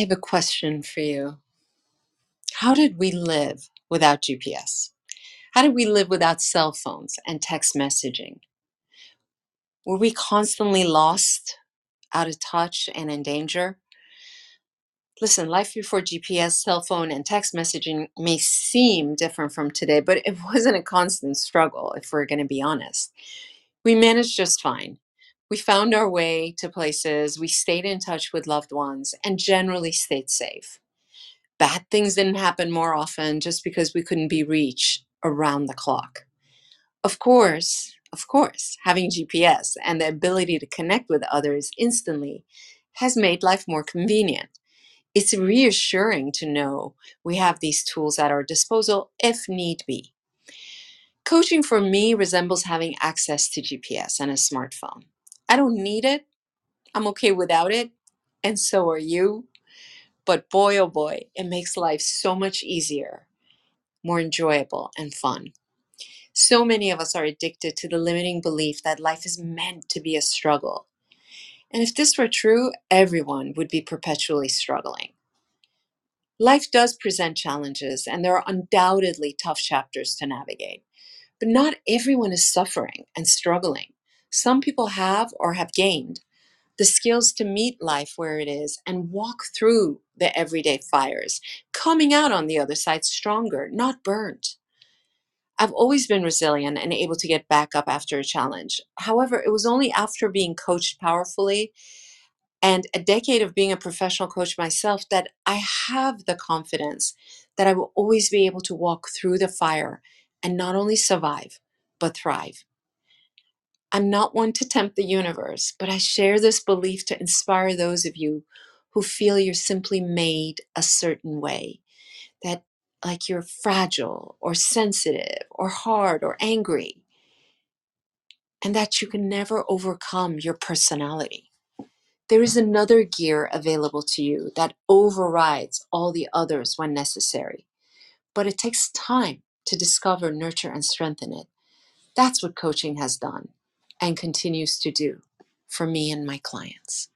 have a question for you. How did we live without GPS? How did we live without cell phones and text messaging? Were we constantly lost, out of touch, and in danger? Listen, life before GPS, cell phone, and text messaging may seem different from today, but it wasn't a constant struggle, if we're going to be honest. We managed just fine. We found our way to places, we stayed in touch with loved ones, and generally stayed safe. Bad things didn't happen more often just because we couldn't be reached around the clock. Of course, of course, having GPS and the ability to connect with others instantly has made life more convenient. It's reassuring to know we have these tools at our disposal if need be. Coaching for me resembles having access to GPS and a smartphone. I don't need it, I'm okay without it, and so are you. But boy, oh boy, it makes life so much easier, more enjoyable, and fun. So many of us are addicted to the limiting belief that life is meant to be a struggle. And if this were true, everyone would be perpetually struggling. Life does present challenges, and there are undoubtedly tough chapters to navigate. But not everyone is suffering and struggling. Some people have or have gained the skills to meet life where it is and walk through the everyday fires, coming out on the other side stronger, not burnt. I've always been resilient and able to get back up after a challenge. However, it was only after being coached powerfully and a decade of being a professional coach myself that I have the confidence that I will always be able to walk through the fire and not only survive, but thrive. I'm not one to tempt the universe, but I share this belief to inspire those of you who feel you're simply made a certain way, that like you're fragile or sensitive or hard or angry, and that you can never overcome your personality. There is another gear available to you that overrides all the others when necessary, but it takes time to discover, nurture, and strengthen it. That's what coaching has done and continues to do for me and my clients.